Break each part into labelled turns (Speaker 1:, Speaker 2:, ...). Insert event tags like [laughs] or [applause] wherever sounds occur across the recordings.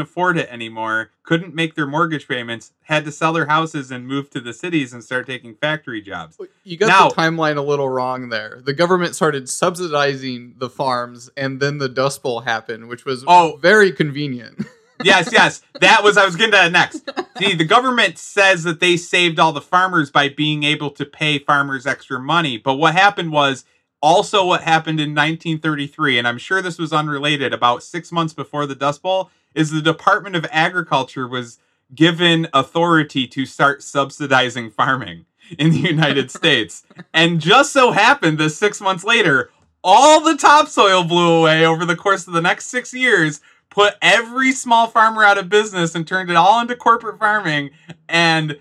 Speaker 1: afford it anymore, couldn't make their mortgage payments, had to sell their houses and move to the cities and start taking factory jobs.
Speaker 2: You got
Speaker 1: Now-
Speaker 2: the timeline a little wrong there. The government started subsidizing the farms, and then the Dust Bowl happened, which was
Speaker 1: Oh.
Speaker 2: very convenient. [laughs]
Speaker 1: yes, yes. That was I was getting to that next. See, the government says that they saved all the farmers by being able to pay farmers extra money. But what happened was also what happened in 1933, and I'm sure this was unrelated, about six months before the Dust Bowl, is the Department of Agriculture was given authority to start subsidizing farming in the United [laughs] States. And just so happened that six months later, all the topsoil blew away over the course of the next six years, put every small farmer out of business, and turned it all into corporate farming. And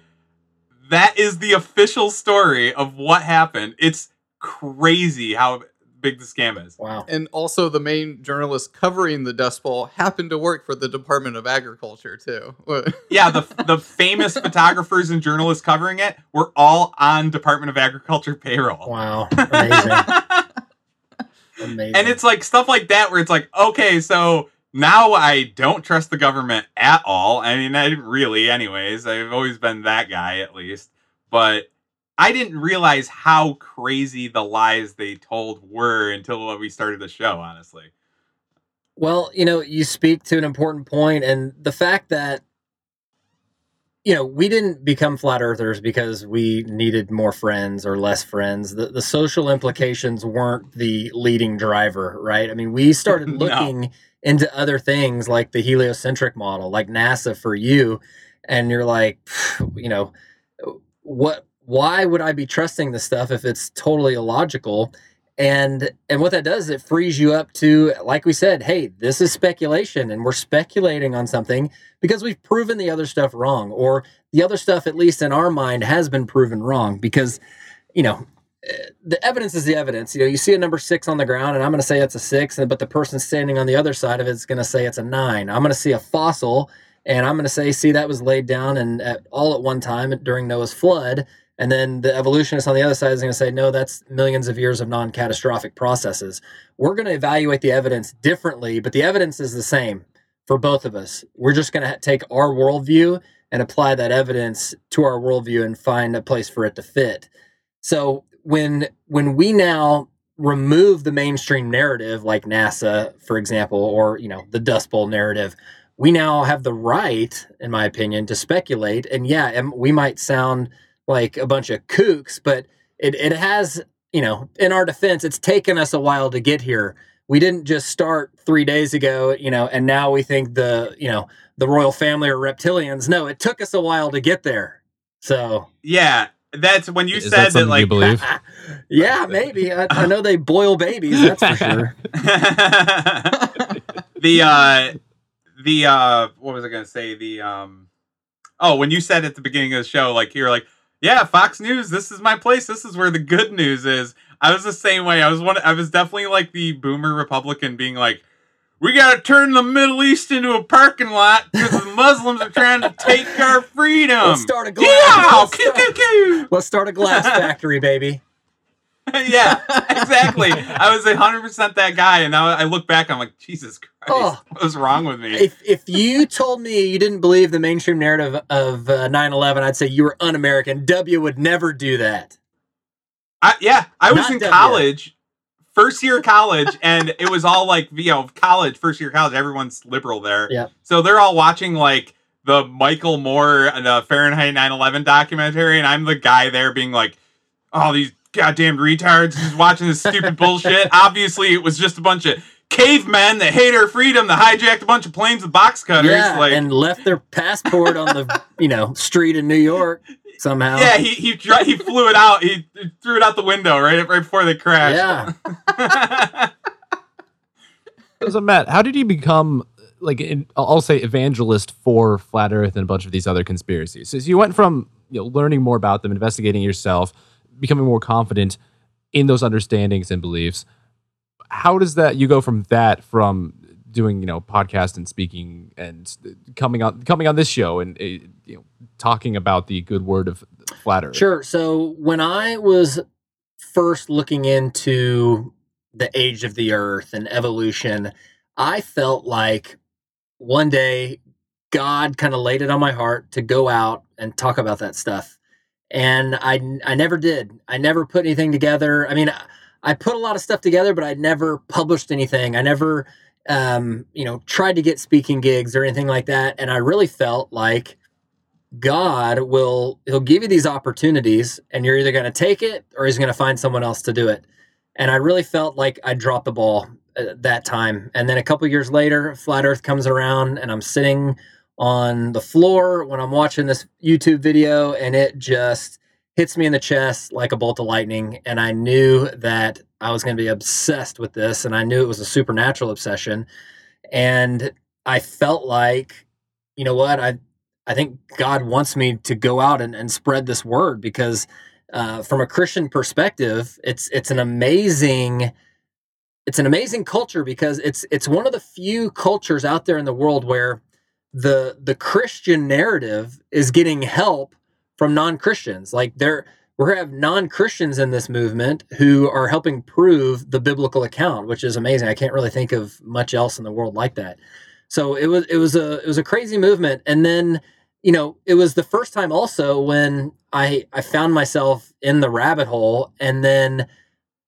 Speaker 1: that is the official story of what happened. It's crazy how big the scam is.
Speaker 3: Wow.
Speaker 2: and also, the main journalist covering the Dust Bowl happened to work for the Department of Agriculture too. [laughs]
Speaker 1: Yeah, the the famous photographers and journalists covering it were all on Department of Agriculture payroll.
Speaker 3: Wow. Amazing. [laughs] Amazing.
Speaker 1: and it's like stuff like that where it's like, okay, so now I don't trust the government at all. I mean, I didn't really, anyways. I've always been that guy at least, but I didn't realize how crazy the lies they told were until we started the show. Honestly,
Speaker 3: Well, you know, you speak to an important point, and the fact that you know we didn't become flat earthers because we needed more friends or less friends. The the social implications weren't the leading driver, right? I mean, we started [laughs]
Speaker 1: No.
Speaker 3: looking into other things like the heliocentric model, like NASA for you, and you're like, you know, what? Why would I be trusting this stuff if it's totally illogical? and and what that does is it frees you up to like we said hey this is speculation and we're speculating on something because we've proven the other stuff wrong or the other stuff at least in our mind has been proven wrong because you know eh, the evidence is the evidence. You know you see a number six on the ground and i'm going to say it's a six but the person standing on the other side of it is going to say it's a nine. I'm going to see a fossil and i'm going to say see that was laid down and at, all at one time during noah's flood and then the evolutionist on the other side is going to say, no, that's millions of years of non catastrophic processes. We're going to evaluate the evidence differently, but the evidence is the same for both of us. We're just going to take our worldview and apply that evidence to our worldview and find a place for it to fit. So when when we now remove the mainstream narrative like NASA, for example, or you know, the Dust Bowl narrative, we now have the right, in my opinion, to speculate. And yeah, we might sound like a bunch of kooks, but it, it has, you know, in our defense, it's taken us a while to get here. We didn't just start three days ago, you know, and now we think the, you know, the royal family are reptilians. No, it took us a while to get there. So,
Speaker 1: yeah, that's when you
Speaker 4: Is
Speaker 1: said that,
Speaker 4: something
Speaker 1: like
Speaker 4: you believe? [laughs]
Speaker 3: yeah, maybe. I, I know they boil babies, that's for sure. [laughs] [laughs]
Speaker 1: the uh the uh what was I gonna say? The um oh when you said at the beginning of the show, like you're like, yeah, Fox News, this is my place, this is where the good news is. I was the same way. I was one I was definitely like the boomer Republican being like, we gotta turn the Middle East into a parking lot because the Muslims are trying to take our freedom.
Speaker 3: Let's start a glass.
Speaker 1: Yeah, [laughs]
Speaker 3: let's, start, [laughs] let's start a glass factory, baby. [laughs]
Speaker 1: yeah, exactly. I was hundred percent that guy, and now I look back, I'm like, Jesus Christ,
Speaker 3: Oh.
Speaker 1: what was wrong with me?
Speaker 3: If if you told me you didn't believe the mainstream narrative of uh, 9/11, I'd say you were un-American. W would never do that.
Speaker 1: I, yeah, I was
Speaker 3: Not
Speaker 1: in
Speaker 3: done
Speaker 1: college, first year of college, [laughs] and it was all like you know college, first year of college. Everyone's liberal there,
Speaker 3: Yep.
Speaker 1: So they're all watching like the Michael Moore and the Fahrenheit 9/11 documentary, and I'm the guy there being like, "Oh, these goddamn retards just watching this stupid [laughs] bullshit." Obviously, it was just a bunch of cavemen that hate our freedom that hijacked a bunch of planes with box cutters.
Speaker 3: Yeah,
Speaker 1: like,
Speaker 3: and left their passport on the [laughs] you know street in New York somehow.
Speaker 1: yeah, he he dri- he flew it out. He threw it out the window right right before they crashed.
Speaker 3: Yeah. [laughs]
Speaker 4: So Matt, how did you become like in, I'll say evangelist for flat Earth and a bunch of these other conspiracies? So you went from you know learning more about them, investigating yourself, becoming more confident in those understandings and beliefs. How does that you go from that from doing you know podcast and speaking and coming on coming on this show and uh, you know talking about the good word of flat Earth?
Speaker 3: Sure. So when I was first looking into the age of the earth and evolution, I felt like one day God kind of laid it on my heart to go out and talk about that stuff. And I, I never did. I never put anything together. I mean, I put a lot of stuff together, but I never published anything. I never, um, you know, tried to get speaking gigs or anything like that. And I really felt like God will, he'll give you these opportunities and you're either going to take it or he's going to find someone else to do it. And I really felt like I dropped the ball at that time. And then a couple years later, Flat Earth comes around and I'm sitting on the floor when I'm watching this YouTube video and it just hits me in the chest like a bolt of lightning. And I knew that I was going to be obsessed with this and I knew it was a supernatural obsession. And I felt like, you know what, I, I think God wants me to go out and, and spread this word because uh, from a Christian perspective, it's it's an amazing it's an amazing culture because it's it's one of the few cultures out there in the world where the the Christian narrative is getting help from non-Christians. Like there we have non-Christians in this movement who are helping prove the biblical account, which is amazing. I can't really think of much else in the world like that. So it was it was a it was a crazy movement. And then, you know, it was the first time also when I I found myself in the rabbit hole and then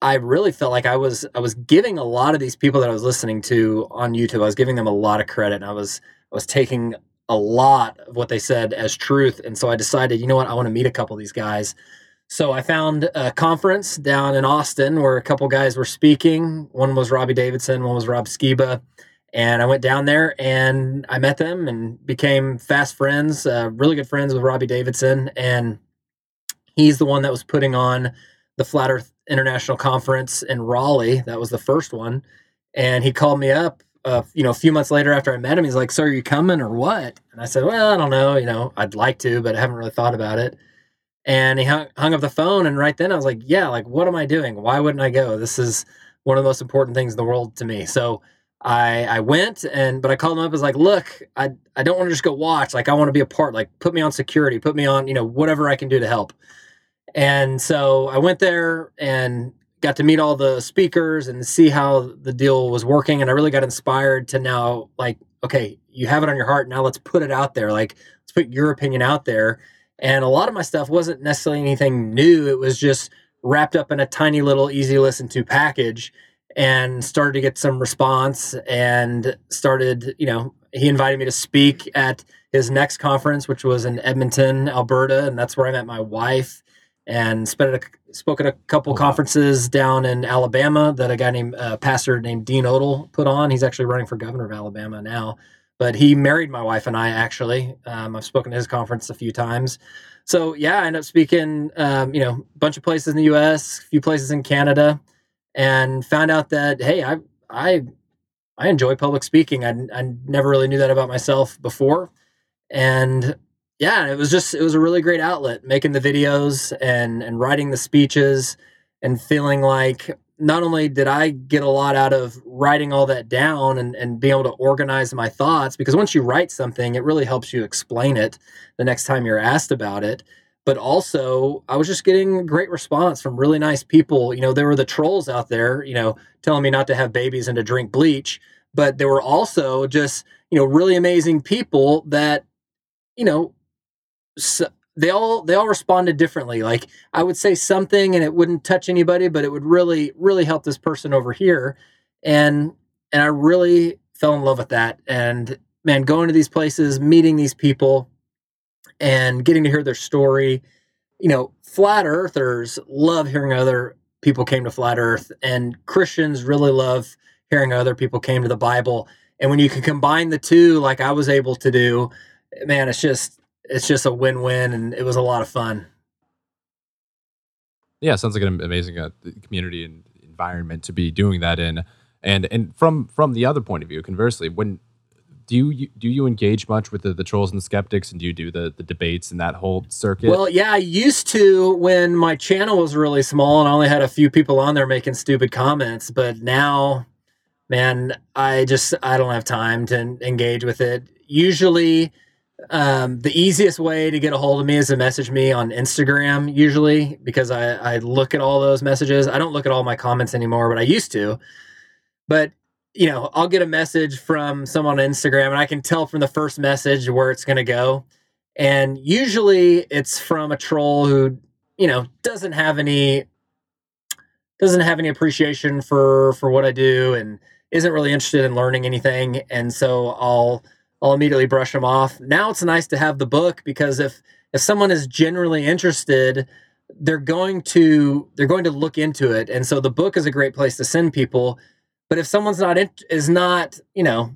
Speaker 3: I really felt like I was I was giving a lot of these people that I was listening to on YouTube, I was giving them a lot of credit and I was I was taking a lot of what they said as truth. And so I decided, you know what, I want to meet a couple of these guys. So I found a conference down in Austin where a couple guys were speaking. One was Robbie Davidson, one was Rob Skiba. And I went down there and I met them and became fast friends, uh, really good friends with Robbie Davidson. And he's the one that was putting on the Flat Earth International Conference in Raleigh. That was the first one. And he called me up uh, you know, a few months later after I met him, he's like, "So are you coming or what?" And I said, "Well, I don't know. You know, I'd like to, but I haven't really thought about it." And he hung, hung up the phone, and right then I was like, "Yeah, like what am I doing? Why wouldn't I go? This is one of the most important things in the world to me." So I I went, and but I called him up. I was like, "Look, I I don't want to just go watch. Like I want to be a part. Like put me on security, put me on, you know, whatever I can do to help." And so I went there and got to meet all the speakers and see how the deal was working and i really got inspired to now like okay you have it on your heart now let's put it out there. Like let's put your opinion out there. And a lot of my stuff wasn't necessarily anything new. It was just wrapped up in a tiny little easy listen to package and started to get some response and started you know he invited me to speak at his next conference which was in edmonton alberta and that's where i met my wife and spent a, spoke at a couple oh, conferences down in Alabama that a guy named uh, pastor named Dean Odle put on. He's actually running for governor of Alabama now, but he married my wife and I actually. Um, I've spoken at his conference a few times. So yeah, I ended up speaking, um, you know, a bunch of places in the U.S., a few places in Canada, and found out that hey, I I I enjoy public speaking. I, I never really knew that about myself before, and yeah, it was just it was a really great outlet making the videos and and writing the speeches and feeling like not only did I get a lot out of writing all that down and, and being able to organize my thoughts, because once you write something, it really helps you explain it the next time you're asked about it. But also, I was just getting great response from really nice people. You know, there were the trolls out there, you know, telling me not to have babies and to drink bleach. But there were also just, you know, really amazing people that, you know, so they all they all responded differently. Like i would say something and it wouldn't touch anybody but it would really really help this person over here. And and i really fell in love with that. And man going to these places meeting these people and getting to hear their story. You know flat earthers love hearing other people came to flat earth and christians really love hearing other people came to the bible. And when you can combine the two like i was able to do man it's just it's just a win-win, and it was a lot of fun.
Speaker 4: Yeah, sounds like an amazing uh, community and environment to be doing that in. And and from from the other point of view, conversely, when do you do you engage much with the, the trolls and the skeptics, and do you do the the debates and that whole circuit?
Speaker 3: Well, yeah, I used to when my channel was really small and I only had a few people on there making stupid comments. But now, man, I just I don't have time to engage with it. Usually um, the easiest way to get a hold of me is to message me on Instagram, usually, because I, I look at all those messages. I don't look at all my comments anymore, but I used to. But you know, I'll get a message from someone on Instagram and I can tell from the first message where it's going to go. And usually it's from a troll who, you know, doesn't have any doesn't have any appreciation for for what I do and isn't really interested in learning anything and so I'll I'll immediately brush them off. Now it's nice to have the book because if if someone is generally interested, they're going to they're going to look into it and so the book is a great place to send people but if someone's not in, is not you know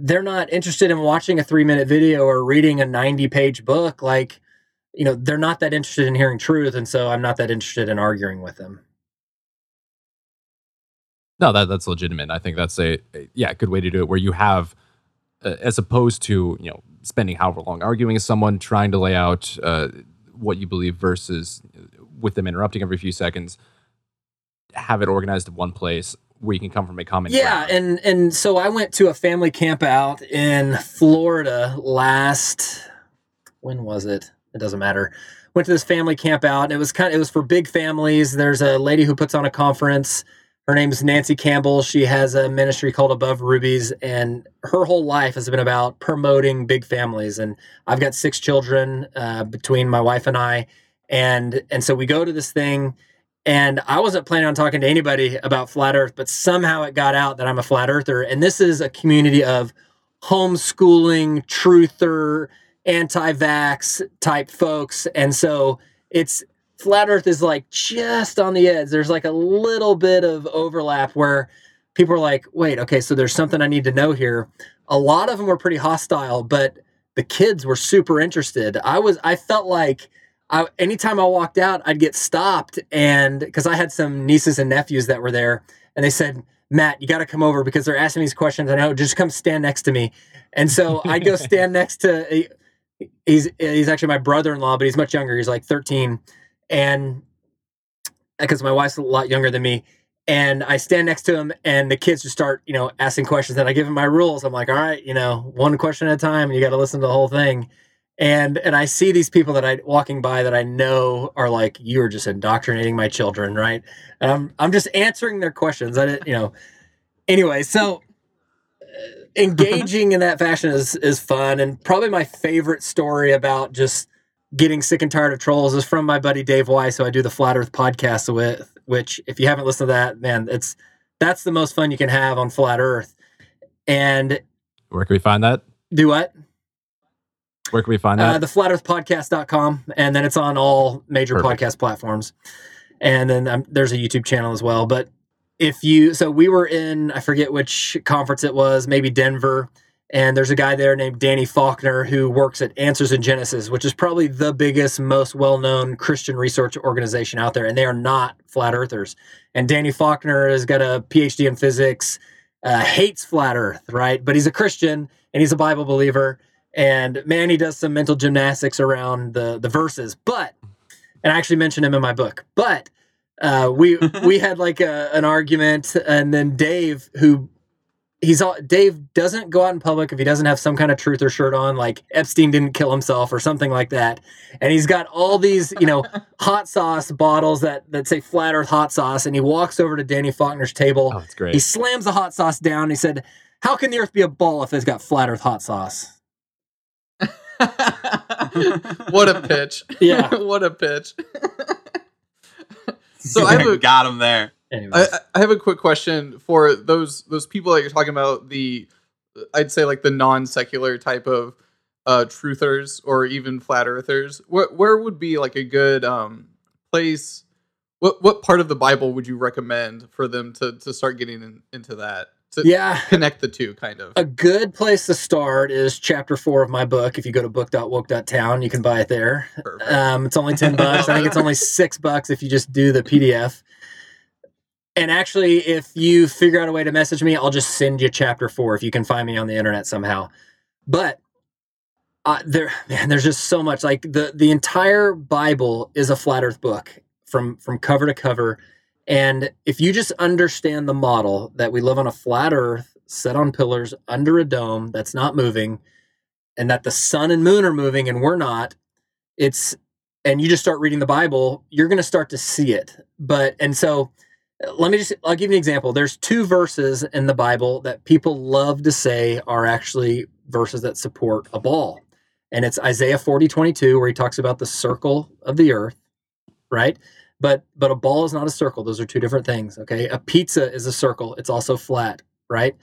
Speaker 3: they're not interested in watching a three minute video or reading a 90 page book like you know they're not that interested in hearing truth and so i'm not that interested in arguing with them
Speaker 4: No, that that's legitimate. I think that's a, a yeah, good way to do it where you have uh, as opposed to, you know, spending however long arguing with someone trying to lay out uh, what you believe versus uh, with them interrupting every few seconds have it organized in one place where you can come from a common
Speaker 3: yeah
Speaker 4: ground.
Speaker 3: and and so i went to a family camp out in florida last when was it? It doesn't matter. Went to this family camp out and it was kind of it was for big families. There's a lady who puts on a conference her name's nancy campbell she has a ministry called above rubies and her whole life has been about promoting big families and i've got six children uh, between my wife and i and and so we go to this thing and I wasn't planning on talking to anybody about flat earth, but somehow it got out that I'm a flat earther. And this is a community of homeschooling, truther, anti vax type folks. And so it's flat earth is like just on the edge. There's like a little bit of overlap where people are like, wait, okay, so there's something I need to know here. A lot of them were pretty hostile, but the kids were super interested. I was, I felt like, I, anytime I walked out, I'd get stopped, and because I had some nieces and nephews that were there, and they said, "Matt, you got to come over because they're asking these questions." I know, just come stand next to me, and so I'd go [laughs] stand next to. He's he's actually my brother-in-law, but he's much younger. He's like thirteen, and because my wife's a lot younger than me, and I stand next to him, and the kids just start, you know, asking questions, and I give him my rules. I'm like, "All right, you know, one question at a time, and you got to listen to the whole thing." and and I see these people that I walking by that I know are like you are just indoctrinating my children, right? And I'm I'm just answering their questions. I didn't, you know. Anyway, so uh, [laughs] engaging in that fashion is is fun, and probably my favorite story about just getting sick and tired of trolls is from my buddy Dave Weiss, who I do the Flat Earth podcast with. Which, if you haven't listened to that, man, it's that's the most fun you can have on Flat Earth. And
Speaker 4: Where can we find that?
Speaker 3: do what?
Speaker 4: Where can we find
Speaker 3: Uh,
Speaker 4: that?
Speaker 3: the flatearthpodcast.com. And then it's on all major
Speaker 4: Perfect.
Speaker 3: podcast platforms. And then um, there's a YouTube channel as well. But if you, so we were in, I forget which conference it was, maybe Denver. And there's a guy there named Danny Faulkner who works at Answers in Genesis, which is probably the biggest, most well known Christian research organization out there. And they are not flat earthers. And Danny Faulkner has got a PhD in physics, uh, hates flat earth, right? But he's a Christian and he's a Bible believer and man, he does some mental gymnastics around the the verses. But and I actually mentioned him in my book. But uh, we [laughs] we had like a, an argument, and then Dave, who he's all Dave doesn't go out in public if he doesn't have some kind of truth or shirt on, like Epstein didn't kill himself or something like that. And he's got all these, you know, [laughs] hot sauce bottles that that say flat earth hot sauce, and he walks over to Danny Faulkner's table.
Speaker 4: oh, it's great.
Speaker 3: He slams the hot sauce down. And he said, "How can the earth be a ball if it's got flat earth hot sauce?" [laughs]
Speaker 2: what a pitch.
Speaker 3: Yeah. [laughs]
Speaker 2: what a pitch. So I have a-
Speaker 1: got him there.
Speaker 3: Anyways.
Speaker 2: I, I have a quick question for those those people that you're talking about the I'd say like the non-secular type of uh truthers or even flat earthers. Where where would be like a good um place what what part of the Bible would you recommend for them to to start getting in, into that? To
Speaker 3: yeah.
Speaker 2: connect the two kind of.
Speaker 3: A good place to start is chapter four of my book. If you go to book.woke.town, you can buy it there. Um, it's only 10 bucks. I think it's only [laughs] six bucks if you just do the PDF. And actually, if you figure out a way to message me, I'll just send you chapter four if you can find me on the internet somehow. But uh, there, [laughs] man, there's just so much. Like the the entire Bible is a flat Earth book from from cover to cover. And if you just understand the model that we live on a flat Earth, set on pillars under a dome that's not moving, and that the sun and moon are moving and we're not, it's and you just start reading the Bible, you're going to start to see it. But and so let me just i'll give you an example. There's two verses in the bible that people love to say are actually verses that support a ball. And it's isaiah 40 22 where he talks about the circle of the earth right? But but a ball is not a circle. Those are two different things okay? A pizza is a circle. It's also flat right?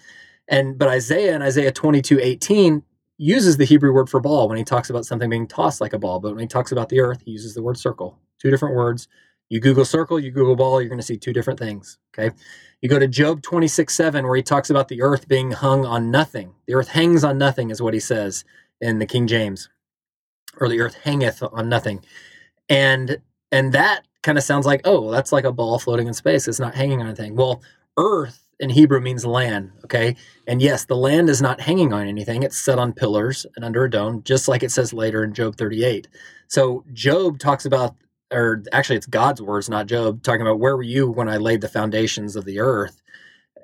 Speaker 3: And but isaiah in isaiah 22 18 uses the hebrew word for ball when he talks about something being tossed like a ball. But when he talks about the earth he uses the word circle. Two different words you Google circle, you Google ball, you're going to see two different things. Okay. You go to Job 26 7, where he talks about the earth being hung on nothing. The earth hangs on nothing, is what he says in the King James, or the earth hangeth on nothing. And and that kind of sounds like, oh, that's like a ball floating in space. It's not hanging on anything. Well, earth in Hebrew means land. Okay. And yes, the land is not hanging on anything. It's set on pillars and under a dome, just like it says later in Job 38. So Job talks about or actually it's God's words, not Job, talking about where were you when I laid the foundations of the earth?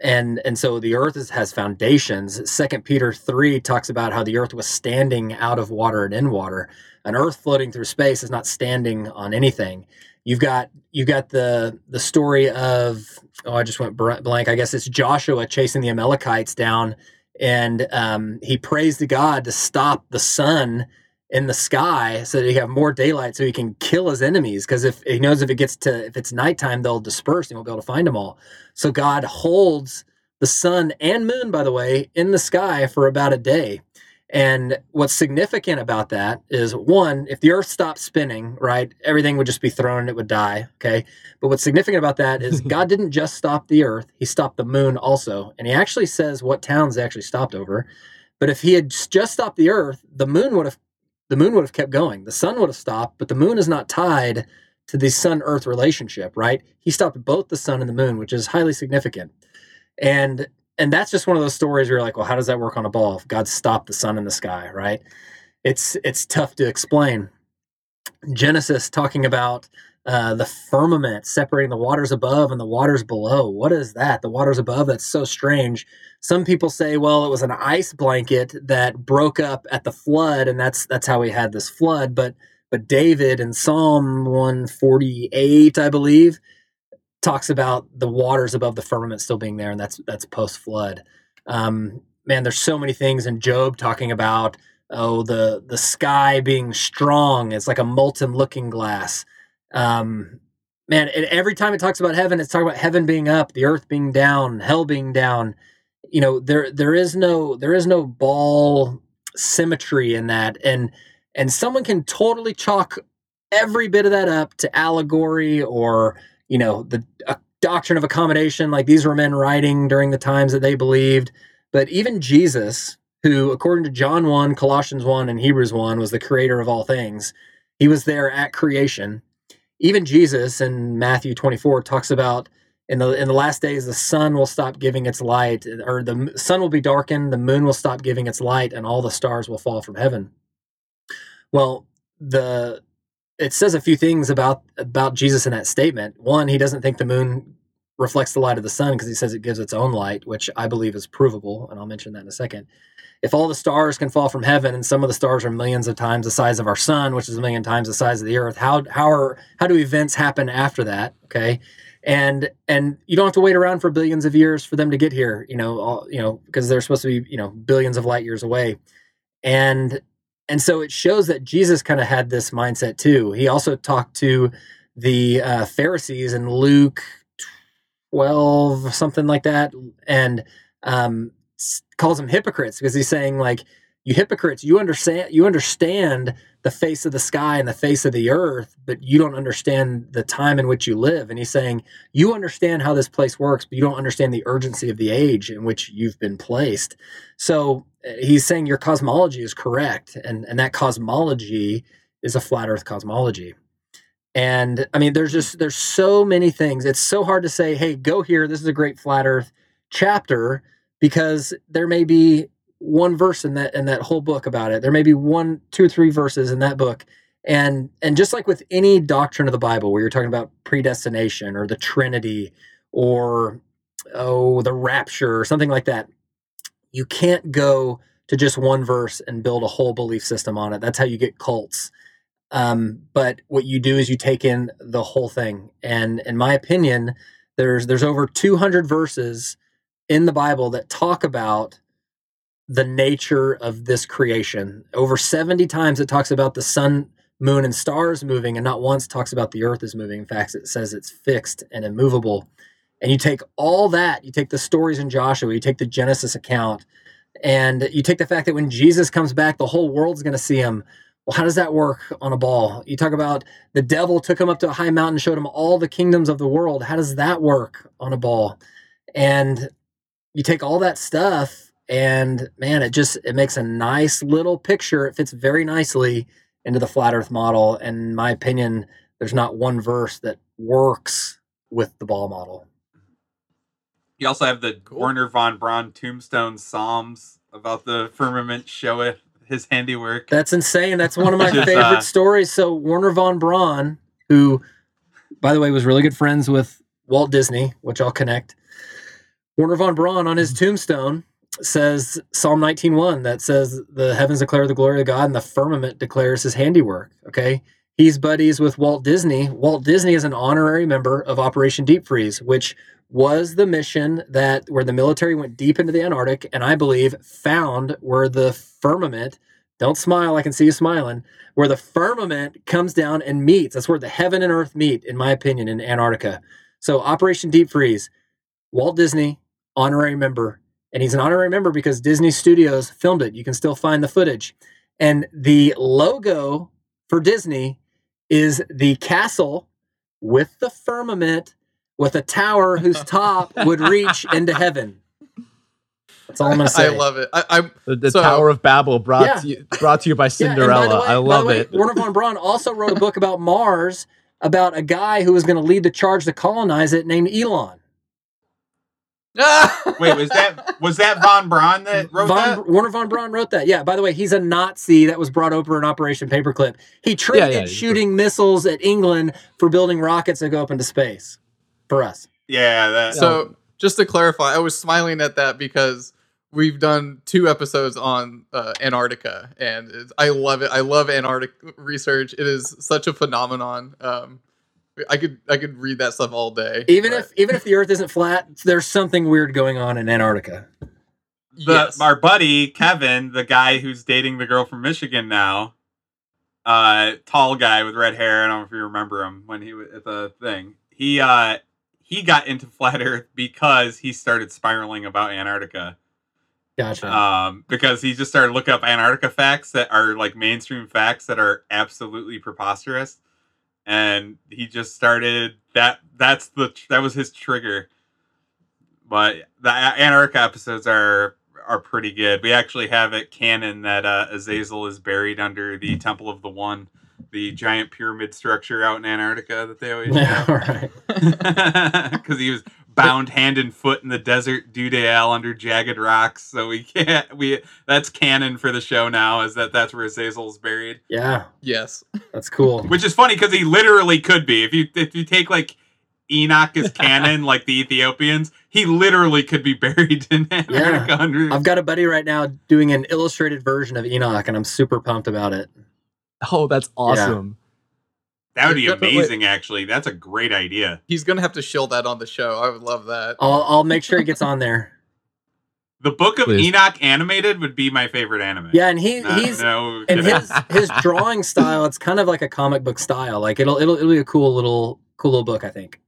Speaker 3: And and so the earth is, has foundations. Second Peter three talks about how the earth was standing out of water and in water. An earth floating through space is not standing on anything. You've got you've got the the story of oh I just went blank. I guess it's Joshua chasing the Amalekites down, and um, he prays to God to stop the sun in the sky so that he have more daylight so he can kill his enemies. Because if he knows if it gets to if it's nighttime they'll disperse and won't be able to find them all. So god holds the sun and moon by the way in the sky for about a day. And what's significant about that is one if the earth stopped spinning right everything would just be thrown and it would die okay? But what's significant about that is [laughs] god didn't just stop the earth he stopped the moon also. And he actually says what towns they actually stopped over. But if he had just stopped the earth the moon would have the moon would have kept going. The sun would have stopped, but the moon is not tied to the sun earth relationship, right? He stopped both the sun and the moon, which is highly significant. And and that's just one of those stories where you're like, well, how does that work on a ball? If God stopped the sun in the sky, right? It's it's tough to explain. Genesis talking about uh, the firmament separating the waters above and the waters below. What is that? The waters above? That's so strange. Some people say, well, it was an ice blanket that broke up at the flood, and that's that's how we had this flood. But but David in Psalm 148, I believe, talks about the waters above the firmament still being there, and that's that's post flood. Um, man, there's so many things in Job talking about oh the the sky being strong. It's like a molten looking glass um, man, and every time it talks about heaven, it's talking about heaven being up, the earth being down, hell being down. You know, there there is no there is no ball symmetry in that, and and someone can totally chalk every bit of that up to allegory or you know the doctrine of accommodation. Like these were men writing during the times that they believed, but even Jesus, who according to John one, Colossians one, and Hebrews one, was the creator of all things. He was there at creation even Jesus in Matthew 24 talks about in the in the last days the sun will stop giving its light or the sun will be darkened the moon will stop giving its light and all the stars will fall from heaven. Well the it says a few things about about Jesus in that statement. One he doesn't think the moon reflects the light of the sun because he says it gives its own light which I believe is provable and I'll mention that in a second if all the stars can fall from heaven and some of the stars are millions of times the size of our sun which is a million times the size of the earth how how are how do events happen after that? Okay. And and you don't have to wait around for billions of years for them to get here you know all, you know because they're supposed to be you know billions of light years away. And and so it shows that jesus kind of had this mindset too. He also talked to the uh, pharisees in luke 12 something like that. And um, calls them hypocrites because he's saying like you hypocrites you understand you understand the face of the sky and the face of the earth but you don't understand the time in which you live. And he's saying you understand how this place works but you don't understand the urgency of the age in which you've been placed. So eh, he's saying your cosmology is correct and and that cosmology is a flat earth cosmology. And i mean there's just there's so many things. It's so hard to say hey go here this is a great flat earth chapter because there may be one verse in that in that whole book about it. There may be one, two, three verses in that book. And and just like with any doctrine of the Bible where you're talking about predestination or the Trinity or oh the rapture or something like that, you can't go to just one verse and build a whole belief system on it. That's how you get cults. Um, but what you do is you take in the whole thing. And in my opinion, There's there's over 200 verses in the Bible that talk about the nature of this creation. Over 70 times it talks about the sun, moon, and stars moving, and not once talks about the earth is moving. In fact, it says it's fixed and immovable. And you take all that, you take the stories in Joshua, you take the Genesis account, and you take the fact that when Jesus comes back, the whole world's going to see him. Well, how does that work on a ball? You talk about the devil took him up to a high mountain, showed him all the kingdoms of the world. How does that work on a ball? And you take all that stuff and man it just it makes a nice little picture. It fits very nicely into the flat earth model. And in my opinion there's not one verse that works with the ball model.
Speaker 1: You also have the
Speaker 2: Cool.
Speaker 1: Wernher von Braun tombstone psalms about the firmament showeth his handiwork.
Speaker 3: that's insane. That's one of my [laughs]
Speaker 1: is,
Speaker 3: favorite
Speaker 1: uh,
Speaker 3: stories. So wernher von braun who by the way was really good friends with walt disney which i'll connect wernher von braun on his mm-hmm. tombstone says psalm 19.1 that says the heavens declare the glory of god and the firmament declares his handiwork okay? He's buddies with walt disney. Walt disney is an honorary member of operation deep freeze which was the mission that where the military went deep into the antarctic and i believe found where the firmament don't smile i can see you smiling where the firmament comes down and meets. That's where the heaven and earth meet in my opinion in antarctica. So operation deep freeze walt disney honorary member and he's an honorary member because Disney Studios filmed it. You can still find the footage. And the logo for Disney is the castle with the firmament with a tower whose [laughs] top would reach into heaven. That's all I'm going to say.
Speaker 2: I love it. I, I
Speaker 4: The, the
Speaker 2: So-
Speaker 4: Tower of Babel brought
Speaker 3: Yeah.
Speaker 4: to you, brought to you by
Speaker 3: Yeah, by
Speaker 4: Cinderella.
Speaker 3: way-
Speaker 4: I love
Speaker 3: way,
Speaker 4: it.
Speaker 3: Wernher von Braun also wrote a book about Mars about a guy who was going to lead the charge to colonize it named Elon. [laughs]
Speaker 1: Wait, was that was that von Braun that wrote
Speaker 3: Von,
Speaker 1: that?
Speaker 3: Wernher von Braun wrote that. Yeah. By the way, he's a Nazi that was brought over in Operation Paperclip. He traded
Speaker 4: yeah, you-
Speaker 3: shooting missiles at England for building rockets that go up into space. For us.
Speaker 1: Yeah, that.
Speaker 2: So just to clarify, I was smiling at that because we've done two episodes on uh, Antarctica, and it's, I love it. I love Antarctic research. It is such a phenomenon. Um, I could I could read that stuff all day.
Speaker 3: Even
Speaker 2: but
Speaker 3: if even if the Earth isn't flat, there's something weird going on in Antarctica.
Speaker 1: the,
Speaker 2: yes.
Speaker 1: our buddy Kevin, the guy who's dating the girl from Michigan now, uh, tall guy with red hair. I don't know if you remember him when he was at the thing. He uh, he got into flat Earth because he started spiraling about Antarctica.
Speaker 3: Gotcha.
Speaker 1: Um, because he just started looking up Antarctica facts that are like mainstream facts that are absolutely preposterous, and he just started that. That's the that was his trigger. But the A- Antarctica episodes are are pretty good. We actually have it canon that uh, Azazel is buried under the Temple of the One, the giant pyramid structure out in Antarctica that they always [laughs]
Speaker 3: yeah,
Speaker 1: have because [laughs] he was bound hand and foot in the desert Dudael under jagged rocks. So we can't we that's canon for the show now is that that's where Azazel's buried,
Speaker 3: Yeah,
Speaker 2: yes.
Speaker 3: that's cool. [laughs]
Speaker 1: which is funny because he literally could be if you if you take like Enoch as [laughs] canon like the Ethiopians, he literally could be [laughs] buried in Antarctica under.
Speaker 3: I've got a buddy right now doing an illustrated version of Enoch, and I'm super pumped about it.
Speaker 4: Oh, that's awesome.
Speaker 1: That would be
Speaker 2: But
Speaker 1: amazing. Actually, that's a great idea.
Speaker 2: He's gonna have to shill that on the show. I would love that.
Speaker 3: I'll I'll make sure it gets on there. [laughs]
Speaker 1: The Book of
Speaker 4: Please.
Speaker 1: Enoch animated would be my favorite anime.
Speaker 3: Yeah, and he
Speaker 1: No-
Speaker 3: he's
Speaker 1: no
Speaker 3: and his his [laughs] drawing style. It's kind of like a comic book style. Like it'll it'll it'll be a cool little cool little book. I think.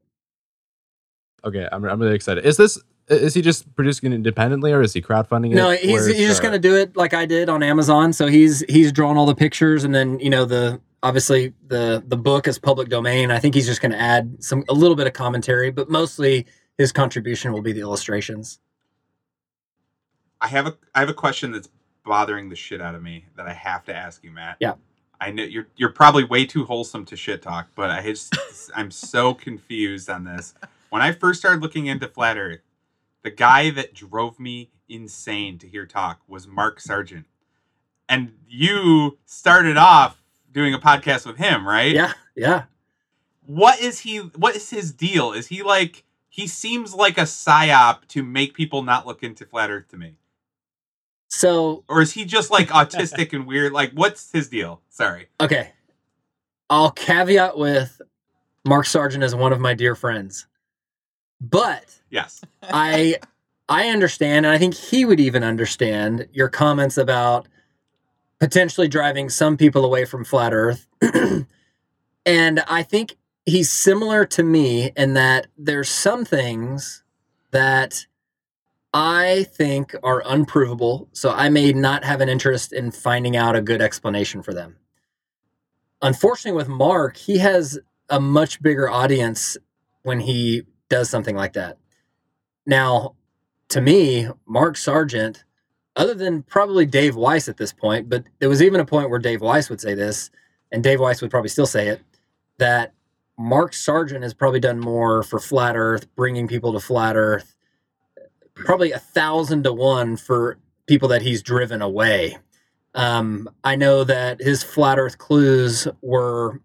Speaker 4: Okay, I'm, I'm really excited. Is this is he just producing it independently or is he crowdfunding it?
Speaker 3: No, he's he's just
Speaker 4: uh,
Speaker 3: gonna do it like I did on Amazon. So he's he's drawn all the pictures, and then you know the obviously the the book is public domain. I think he's just gonna add some a little bit of commentary, but mostly his contribution will be the illustrations.
Speaker 1: I have a I have a question that's bothering the shit out of me that I have to ask you, Matt.
Speaker 3: Yeah.
Speaker 1: I know you're you're probably way too wholesome to shit talk, but I just [laughs] I'm so confused on this. When I first started looking into flat Earth, the guy that drove me insane to hear talk was Mark Sargent, and you started off doing a podcast with him, right?
Speaker 3: Yeah, yeah.
Speaker 1: What is he? What is his deal? Is he like? He seems like a psyop to make people not look into flat Earth to me
Speaker 3: So
Speaker 1: or is he just like autistic and weird? Like, what's his deal? Sorry.
Speaker 3: okay, I'll caveat with Mark Sargent is one of my dear friends. But
Speaker 1: Yes.
Speaker 3: I I understand, and I think he would even understand your comments about potentially driving some people away from flat Earth. [clears throat] and I think he's similar to me in that there's some things that I think are unprovable, so I may not have an interest in finding out a good explanation for them. Unfortunately, with Mark, he has a much bigger audience when he does something like that. Now, to me, Mark Sargent, other than probably Dave Weiss at this point, but there was even a point where Dave Weiss would say this, and Dave Weiss would probably still say it, that Mark Sargent has probably done more for Flat Earth, bringing people to Flat Earth, probably a thousand to one for people that he's driven away. Um, I know that his Flat Earth clues were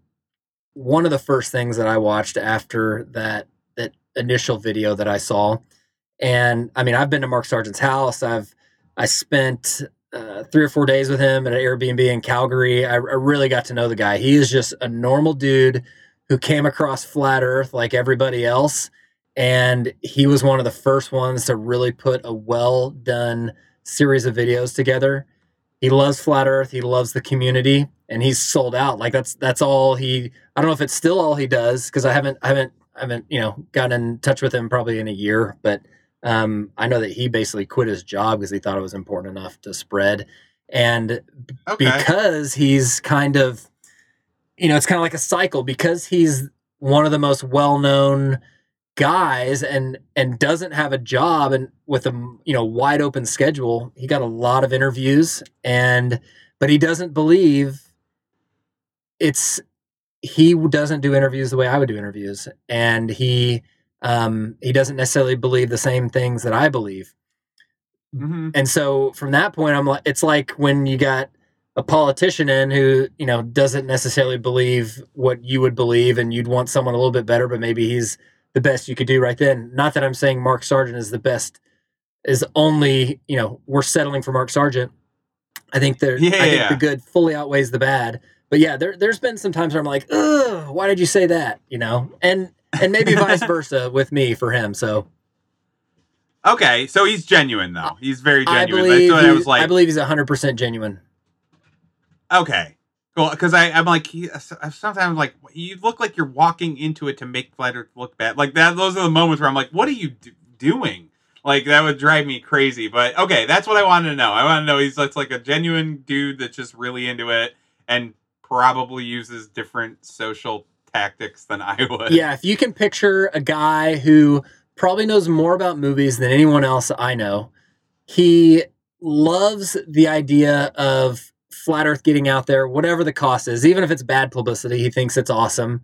Speaker 3: one of the first things that I watched after that that initial video that I saw. And I mean, I've been to Mark Sargent's house. I've I spent uh, three or four days with him at an Airbnb in Calgary. I, I really got to know the guy. He is just a normal dude who came across flat Earth like everybody else, and he was one of the first ones to really put a well done series of videos together. He loves flat Earth. He loves the community, and he's sold out. Like that's that's all he. I don't know if it's still all he does because I haven't I haven't I haven't you know gotten in touch with him probably in a year, but um, I know that he basically quit his job because he thought it was important enough to spread. And
Speaker 1: Okay.
Speaker 3: because he's kind of, you know, it's kind of like a cycle because he's one of the most well known guys and and doesn't have a job and with a you know wide open schedule he got a lot of interviews and but he doesn't believe it's he doesn't do interviews the way I would do interviews and he um, he doesn't necessarily believe the same things that I believe.
Speaker 1: Mhm.
Speaker 3: And so from that point, I'm like, it's like when you got a politician in who, you know, doesn't necessarily believe what you would believe and you'd want someone a little bit better, but maybe he's the best you could do right then. Not that I'm saying Mark Sargent is the best, is only, you know, we're settling for Mark Sargent. I think there,
Speaker 1: Yeah,
Speaker 3: I think
Speaker 1: yeah.
Speaker 3: the good fully outweighs the bad. But yeah, there, there's been some times where I'm like, ugh, why did you say that? You know, and and maybe [laughs] vice versa with me for him. So
Speaker 1: Okay, so he's genuine though. He's very
Speaker 3: I
Speaker 1: genuine.
Speaker 3: believe,
Speaker 1: That's what I was like.
Speaker 3: I believe he's 100% genuine.
Speaker 1: Okay. Cool. Because I I'm like he, uh, sometimes like you look like you're walking into it to make Flat Earth look bad. Like that. Those are the moments where I'm like, what are you do- doing? Like that would drive me crazy. But okay, that's what I wanted to know. I want to know he's it's like a genuine dude that's just really into it and probably uses different social tactics than I would.
Speaker 3: Yeah, if you can picture a guy who probably knows more about movies than anyone else I know, he loves the idea of flat earth getting out there whatever the cost is even if it's bad publicity he thinks it's awesome.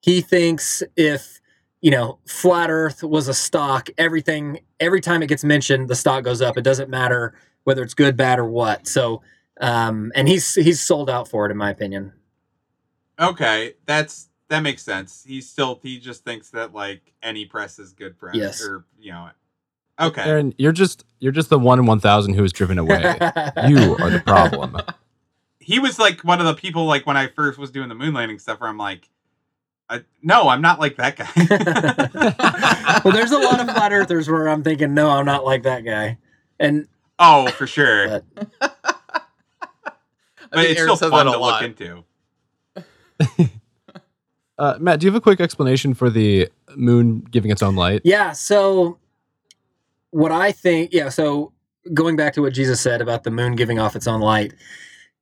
Speaker 3: He thinks if you know flat earth was a stock everything every time it gets mentioned the stock goes up. It doesn't matter whether it's good bad or what. So um and he's he's sold out for it in my opinion.
Speaker 1: Okay, that's that makes sense. He still he just thinks that like any press is good press.
Speaker 3: Yes.
Speaker 1: Or you know. Okay.
Speaker 4: Aaron, you're just you're just the one in one thousand who is driven away. you are the problem. [laughs]
Speaker 1: he was like one of the people like when I first was doing the moon landing stuff where I'm like, I, no, I'm not like that guy. [laughs]
Speaker 3: well, there's a lot of flat earthers where I'm thinking, no, I'm not like that guy. And
Speaker 1: oh, for sure.
Speaker 3: But-
Speaker 1: But it's
Speaker 2: Aaron
Speaker 1: still fun to
Speaker 2: lot.
Speaker 1: look into. [laughs]
Speaker 4: Uh, Matt, do you have a quick explanation for the moon giving its own light?
Speaker 3: yeah, so what I think, yeah, so going back to what Jesus said about the moon giving off its own light,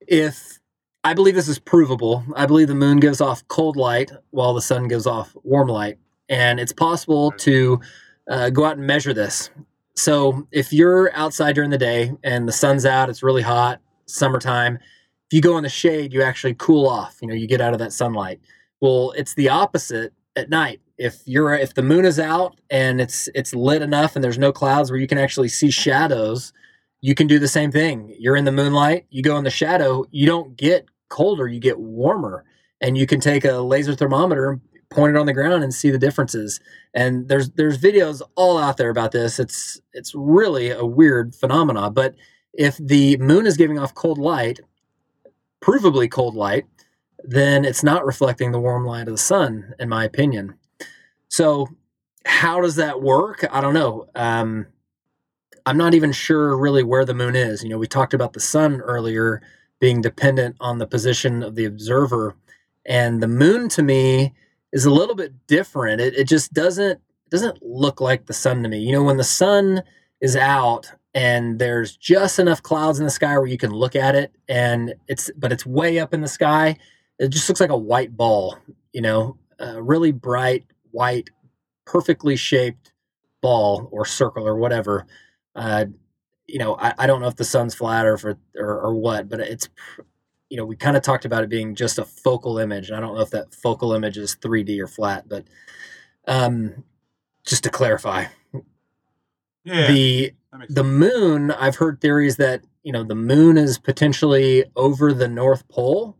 Speaker 3: if I believe this is provable, I believe the moon gives off cold light while the sun gives off warm light. And it's possible to uh, go out and measure this. So if you're outside during the day and the sun's out, it's really hot, summertime, if you go in the shade, you actually cool off. You know, you get out of that sunlight. Well, it's the opposite at night. If you're if the moon is out and it's it's lit enough and there's no clouds where you can actually see shadows, you can do the same thing. You're in the moonlight, you go in the shadow, you don't get colder, you get warmer. And you can take a laser thermometer, point it on the ground and see the differences. And there's there's videos all out there about this. It's it's really a weird phenomena, but if the moon is giving off cold light, provably cold light, then it's not reflecting the warm light of the sun, in my opinion. So how does that work? I don't know. Um, I'm not even sure really where the moon is. You know, we talked about the sun earlier being dependent on the position of the observer, and the moon to me is a little bit different. It, it just doesn't it doesn't look like the sun to me. You know, when the sun is out and there's just enough clouds in the sky where you can look at it, and it's but it's way up in the sky. It just looks like a white ball. You know, a really bright white, perfectly shaped ball or circle or whatever. Uh, you know, I, I don't know if the sun's flat or it, or, or what, but it's you know, we kind of talked about it being just a focal image. And I don't know if that focal image is 3D or flat, but um, just to clarify,
Speaker 1: Yeah.
Speaker 3: the the moon, I've heard theories that you know the moon is potentially over the North Pole,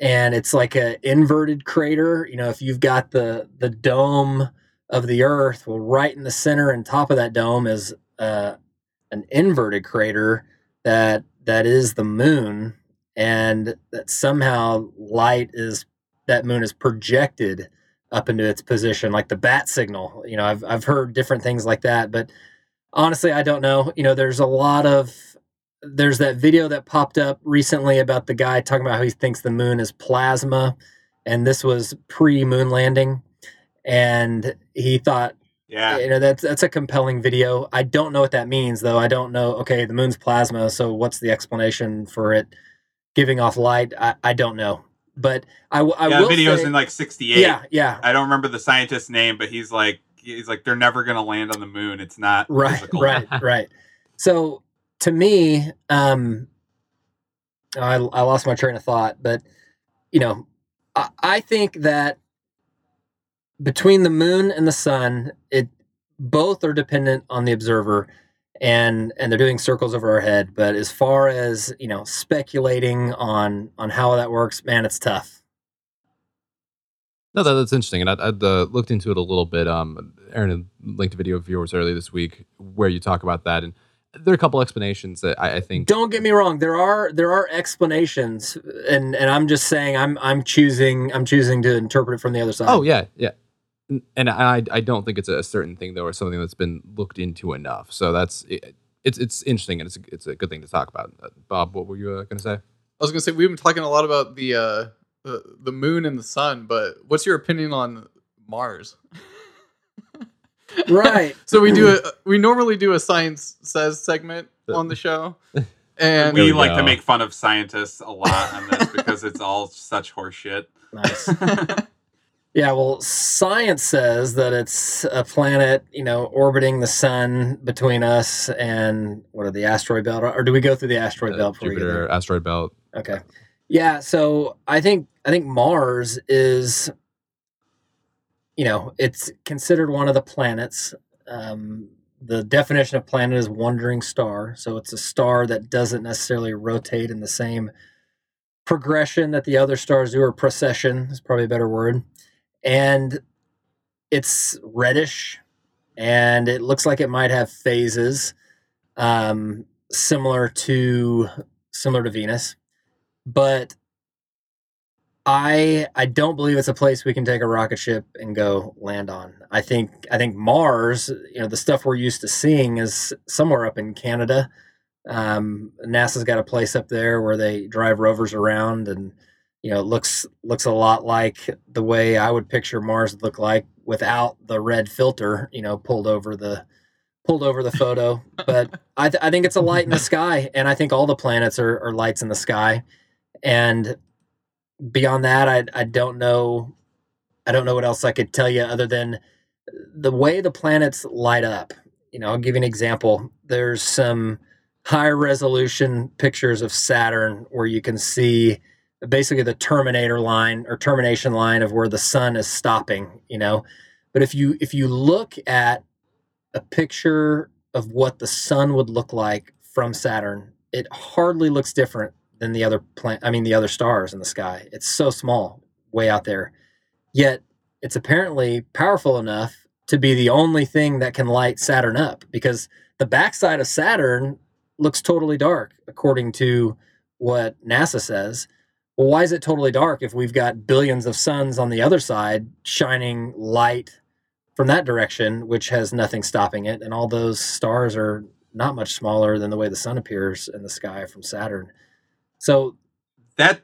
Speaker 3: and it's like a inverted crater. You know, if you've got the the dome of the Earth, well, right in the center and top of that dome is uh, an inverted crater that that is the moon, and that somehow light is that moon is projected up into its position, like the bat signal. You know, I've I've heard different things like that, but honestly, I don't know. You know, there's a lot of there's that video that popped up recently about the guy talking about how he thinks the moon is plasma, and this was pre moon landing, and he thought
Speaker 1: Yeah.
Speaker 3: you know that's that's a compelling video. I don't know what that means though. I don't know. Okay, the moon's plasma, so what's the explanation for it giving off light? I, I don't know, but I
Speaker 1: yeah,
Speaker 3: will
Speaker 1: videos
Speaker 3: say,
Speaker 1: in like 68.
Speaker 3: yeah, yeah,
Speaker 1: I don't remember the scientist's name, but he's like, he's like, they're never gonna land on the moon. It's not
Speaker 3: right
Speaker 1: physical.
Speaker 3: right right so to me um I, I lost my train of thought but you know I, I think that between the moon and the sun it both are dependent on the observer and and they're doing circles over our head but as far as you know speculating on on how that works man it's tough
Speaker 4: No, that, that's interesting, and I'd, I'd uh, looked into it a little bit. Um, Aaron linked a video of yours earlier this week where you talk about that, and there are a couple explanations that I, I think.
Speaker 3: don't get me wrong there are there are explanations and and i'm just saying i'm i'm choosing i'm choosing to interpret it from the other side
Speaker 4: Oh yeah, yeah, and I I don't think it's a certain thing though, or something that's been looked into enough. So that's it, it's it's interesting, and it's a, it's a good thing to talk about. Uh, Bob, what were you uh, going to say?
Speaker 2: I was gonna say we've been talking a lot about the uh, the the moon and the sun, but what's your opinion on Mars? [laughs]
Speaker 3: right [laughs]
Speaker 2: So we do a we normally do a science says segment on the show, [laughs] and
Speaker 1: we
Speaker 4: we
Speaker 1: like to make fun of scientists a lot on this [laughs] because it's all such horseshit.
Speaker 3: nice yeah well science says that it's a planet you know orbiting the sun between us and what are the asteroid belt or do we go through the asteroid
Speaker 4: Uh,
Speaker 3: belt before we get?
Speaker 4: Jupiter, asteroid belt.
Speaker 3: Okay. Yeah, so I think I think Mars is you know, it's considered one of the planets. Um the definition of planet is wandering star, so it's a star that doesn't necessarily rotate in the same progression that the other stars do or procession is probably a better word. And it's reddish and it looks like it might have phases um similar to similar to Venus but I I don't believe it's a place we can take a rocket ship and go land on. I think I think Mars, you know, the stuff we're used to seeing is somewhere up in Canada. Um, NASA's got a place up there where they drive rovers around, and you know, it looks looks a lot like the way I would picture Mars would look like without the red filter, you know, pulled over the pulled over the photo. but I, th- I think it's a light in the [laughs] sky, and I think all the planets are, are lights in the sky. And beyond that, I I don't know, I don't know what else I could tell you other than the way the planets light up. You know, I'll give you an example. There's some high resolution pictures of Saturn where you can see basically the terminator line or termination line of where the sun is stopping. You know, but if you if you look at a picture of what the sun would look like from Saturn, it hardly looks different than the other planet. I mean, the other stars in the sky. It's so small, way out there. Yet it's apparently powerful enough to be the only thing that can light Saturn up because the backside of Saturn looks totally dark, according to what NASA says. Well, why is it totally dark if we've got billions of suns on the other side shining light from that direction, which has nothing stopping it, and all those stars are not much smaller than the way the sun appears in the sky from Saturn. So
Speaker 1: that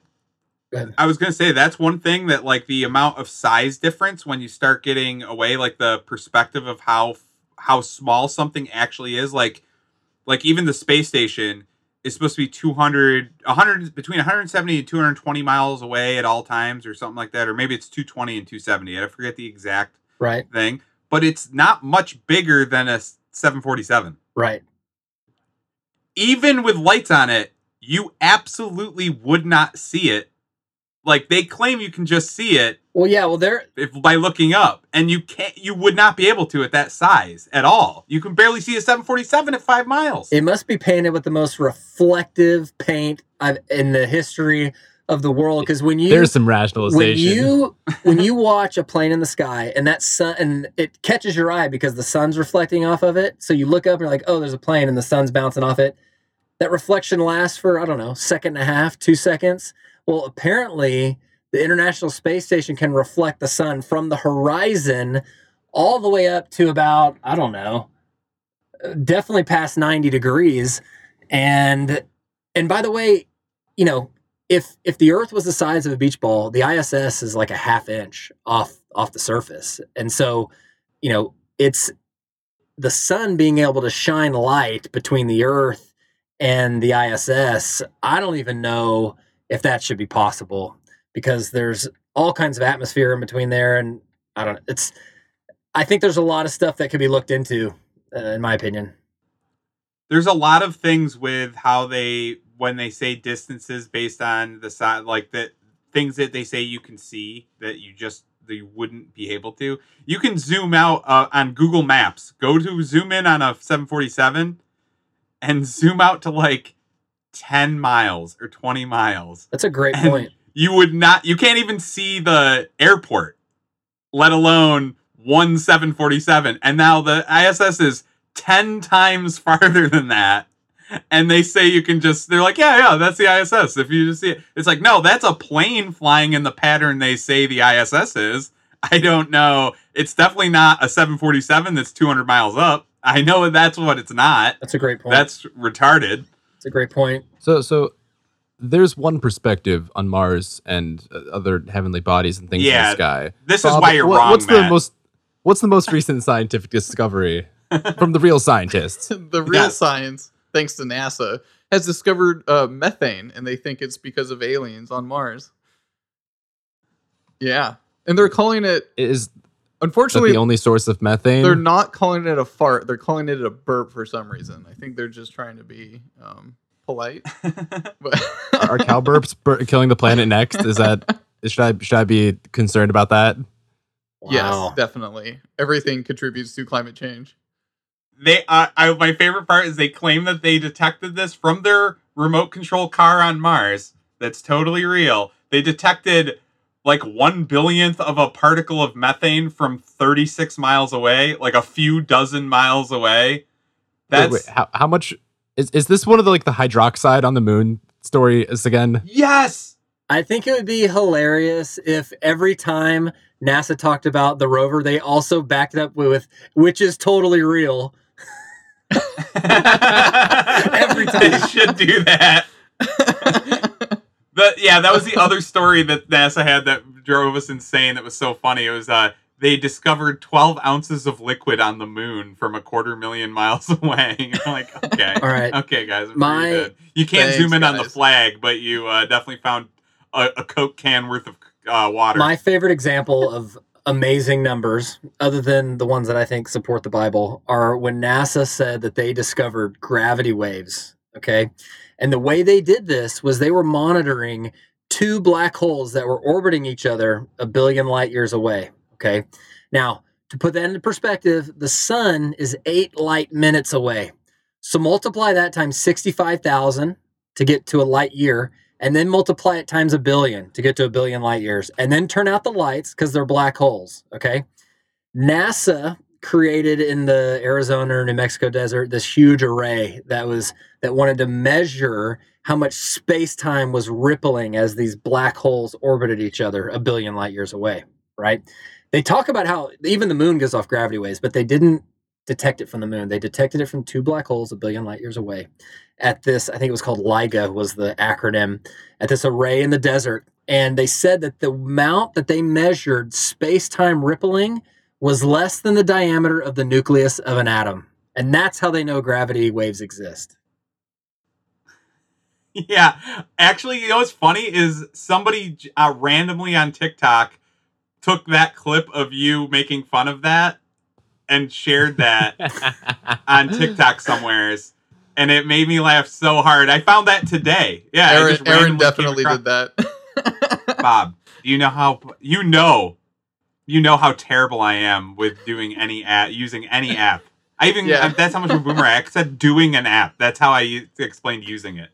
Speaker 1: I was gonna say that's one thing that like the amount of size difference when you start getting away like the perspective of how how small something actually is like like even the space station is supposed to be 200 100 between 170 and 220 miles away at all times or something like that or maybe it's 220 and 270 I forget the exact
Speaker 3: right,
Speaker 1: thing but it's not much bigger than a 747
Speaker 3: right.
Speaker 1: even with lights on it, you absolutely would not see it. Like they claim you can just see it
Speaker 3: Well, yeah. Well, there.
Speaker 1: if by looking up, and you can't. You would not be able to at that size at all. You can barely see a 747 at five miles.
Speaker 3: It must be painted with the most reflective paint I've in the history of the world. Because when you
Speaker 4: There's some rationalization
Speaker 3: when
Speaker 4: rationalization.
Speaker 3: you [laughs] when you watch a plane in the sky and that sun and it catches your eye because the sun's reflecting off of it, so you look up and you're like, oh, there's a plane and the sun's bouncing off it. That reflection lasts for I don't know, second and a half, two seconds. Well, apparently the International Space Station can reflect the sun from the horizon all the way up to about I don't know, definitely past 90 degrees. And and by the way, you know, if if the Earth was the size of a beach ball, the ISS is like a half inch off off the surface, and so you know it's the sun being able to shine light between the Earth and the ISS. I don't even know if that should be possible because there's all kinds of atmosphere in between there, and I don't. It's I think there's a lot of stuff that could be looked into, uh, in my opinion.
Speaker 1: There's a lot of things with how they when they say distances based on the size, like that things that they say you can see that you just that you wouldn't be able to. You can zoom out uh, on Google Maps. Go to zoom in on a 747 and zoom out to like 10 miles or 20 miles.
Speaker 3: That's a great point.
Speaker 1: You would not you can't even see the airport, let alone one 747. And now the ISS is 10 times [laughs] farther than that. And they say you can just they're like, yeah, yeah, that's the ISS. If you just see it. It's like, no, that's a plane flying in the pattern they say the ISS is. I don't know. It's definitely not a 747 that's 200 miles up. I know that's what it's not.
Speaker 3: That's a great point.
Speaker 1: That's retarded.
Speaker 3: That's a great point.
Speaker 4: So, so there's one perspective on Mars and uh, other heavenly bodies and things in the sky.
Speaker 1: This is why you're
Speaker 4: what-
Speaker 1: wrong,
Speaker 4: What's
Speaker 1: Matt.
Speaker 4: the most What's the most recent [laughs] scientific discovery [laughs] from the real scientists? [laughs]
Speaker 2: the real
Speaker 1: Yes.
Speaker 2: science, thanks to NASA, has discovered uh, methane, and they think it's because of aliens on Mars. Yeah, and they're calling it.
Speaker 4: Is that
Speaker 2: Unfortunately,
Speaker 4: the only source of methane?
Speaker 2: they're not calling it a fart. They're calling it a burp for some reason. I think they're just trying to be um, polite. [laughs] But [laughs]
Speaker 4: Are cow burps bur- killing the planet next? Is that should I should I be concerned about that?
Speaker 3: Wow.
Speaker 2: yes, definitely. Everything contributes to climate change.
Speaker 1: they uh, I, my favorite part is they claim that they detected this from their remote control car on Mars. That's totally real. They detected like one billionth of a particle of methane from 36 miles away, like a few dozen miles away.
Speaker 4: Wait,
Speaker 1: That's
Speaker 4: wait, how, how much is is this one of the like the hydroxide on the moon story is again?
Speaker 1: yes.
Speaker 3: I think it would be hilarious if every time NASA talked about the rover, they also backed it up with, which is totally real. [laughs] [laughs]
Speaker 1: Every
Speaker 3: time.
Speaker 1: they should do that. [laughs] But yeah, that was the other story that NASA had that drove us insane. That was so funny. It was uh, they discovered 12 ounces of liquid on the moon from a quarter million miles [laughs] away. [laughs] You're like, okay,
Speaker 3: All right.
Speaker 1: okay, guys, I'm
Speaker 3: My-
Speaker 1: good. You can't
Speaker 2: Thanks,
Speaker 1: zoom in on the flag, but you uh, definitely found a, a Coke can worth of uh, water.
Speaker 3: My favorite example of amazing numbers, other than the ones that I think support the Bible, are when NASA said that they discovered gravity waves. Okay. And the way they did this was they were monitoring two black holes that were orbiting each other a billion light years away. Okay. Now, to put that into perspective, the sun is eight light minutes away. So multiply that times 65,000 to get to a light year, and then multiply it times a billion to get to a billion light years, and then turn out the lights because they're black holes. Okay. NASA created in the Arizona or New Mexico desert this huge array that was that wanted to measure how much space time was rippling as these black holes orbited each other a billion light years away. right? They talk about how even the moon gives off gravity waves, but they didn't detect it from the moon. They detected it from two black holes a billion light years away. At this, I think it was called LIGO was the acronym. At this array in the desert, and they said that the amount that they measured space-time rippling was less than the diameter of the nucleus of an atom. And that's how they know gravity waves exist. [laughs]
Speaker 1: Yeah, actually, you know what's funny is somebody uh, randomly on TikTok took that clip of you making fun of that and shared that [laughs] on TikTok somewheres, and it made me laugh so hard. I found that today. Yeah, I
Speaker 2: Aaron,
Speaker 1: just
Speaker 2: Aaron
Speaker 1: randomly
Speaker 2: definitely did that.
Speaker 1: Bob, you know how you know you know how terrible I am with doing any app using any [laughs] app. I even
Speaker 2: Yeah.
Speaker 1: that's how much of a boomer I said doing an app. That's how I explained using it.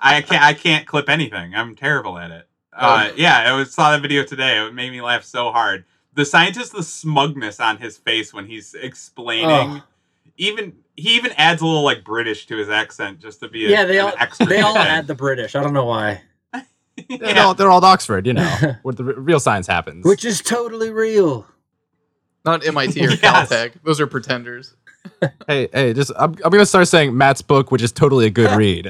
Speaker 1: I [laughs] can't I can't clip anything. I'm terrible at it. Uh, yeah, I was, saw that video today. It made me laugh so hard. The scientist, the smugness on his face when he's explaining,
Speaker 3: Oh.
Speaker 1: even he even adds a little like British to his accent just to be a,
Speaker 3: Yeah, they
Speaker 1: an
Speaker 3: all they all add the British. I don't know why.
Speaker 4: They're,
Speaker 1: Yeah.
Speaker 4: all, they're all at Oxford, you know, [laughs] where the r- real science happens.
Speaker 3: Which is totally real.
Speaker 2: Not MIT or [laughs]
Speaker 1: Yes.
Speaker 2: Caltech. Those are pretenders. [laughs]
Speaker 4: hey, hey, just I'm, I'm gonna start saying Matt's book, which is totally a good read.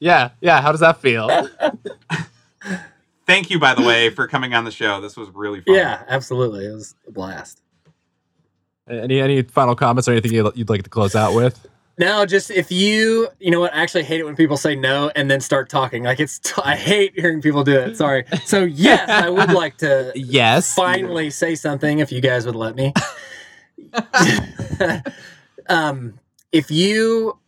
Speaker 4: yeah, yeah. How does that feel?
Speaker 1: Thank you, by the way, for coming on the show. This was really fun.
Speaker 3: yeah, absolutely. It was a blast.
Speaker 4: Any any final comments or anything you'd, you'd like to close out with?
Speaker 3: No, just if you, you know what? I actually hate it when people say no and then start talking. Like it's, t- I hate hearing people do it. Sorry. So yes, I would like to
Speaker 4: Yes.
Speaker 3: finally say something if you guys would let me. [laughs] um, if you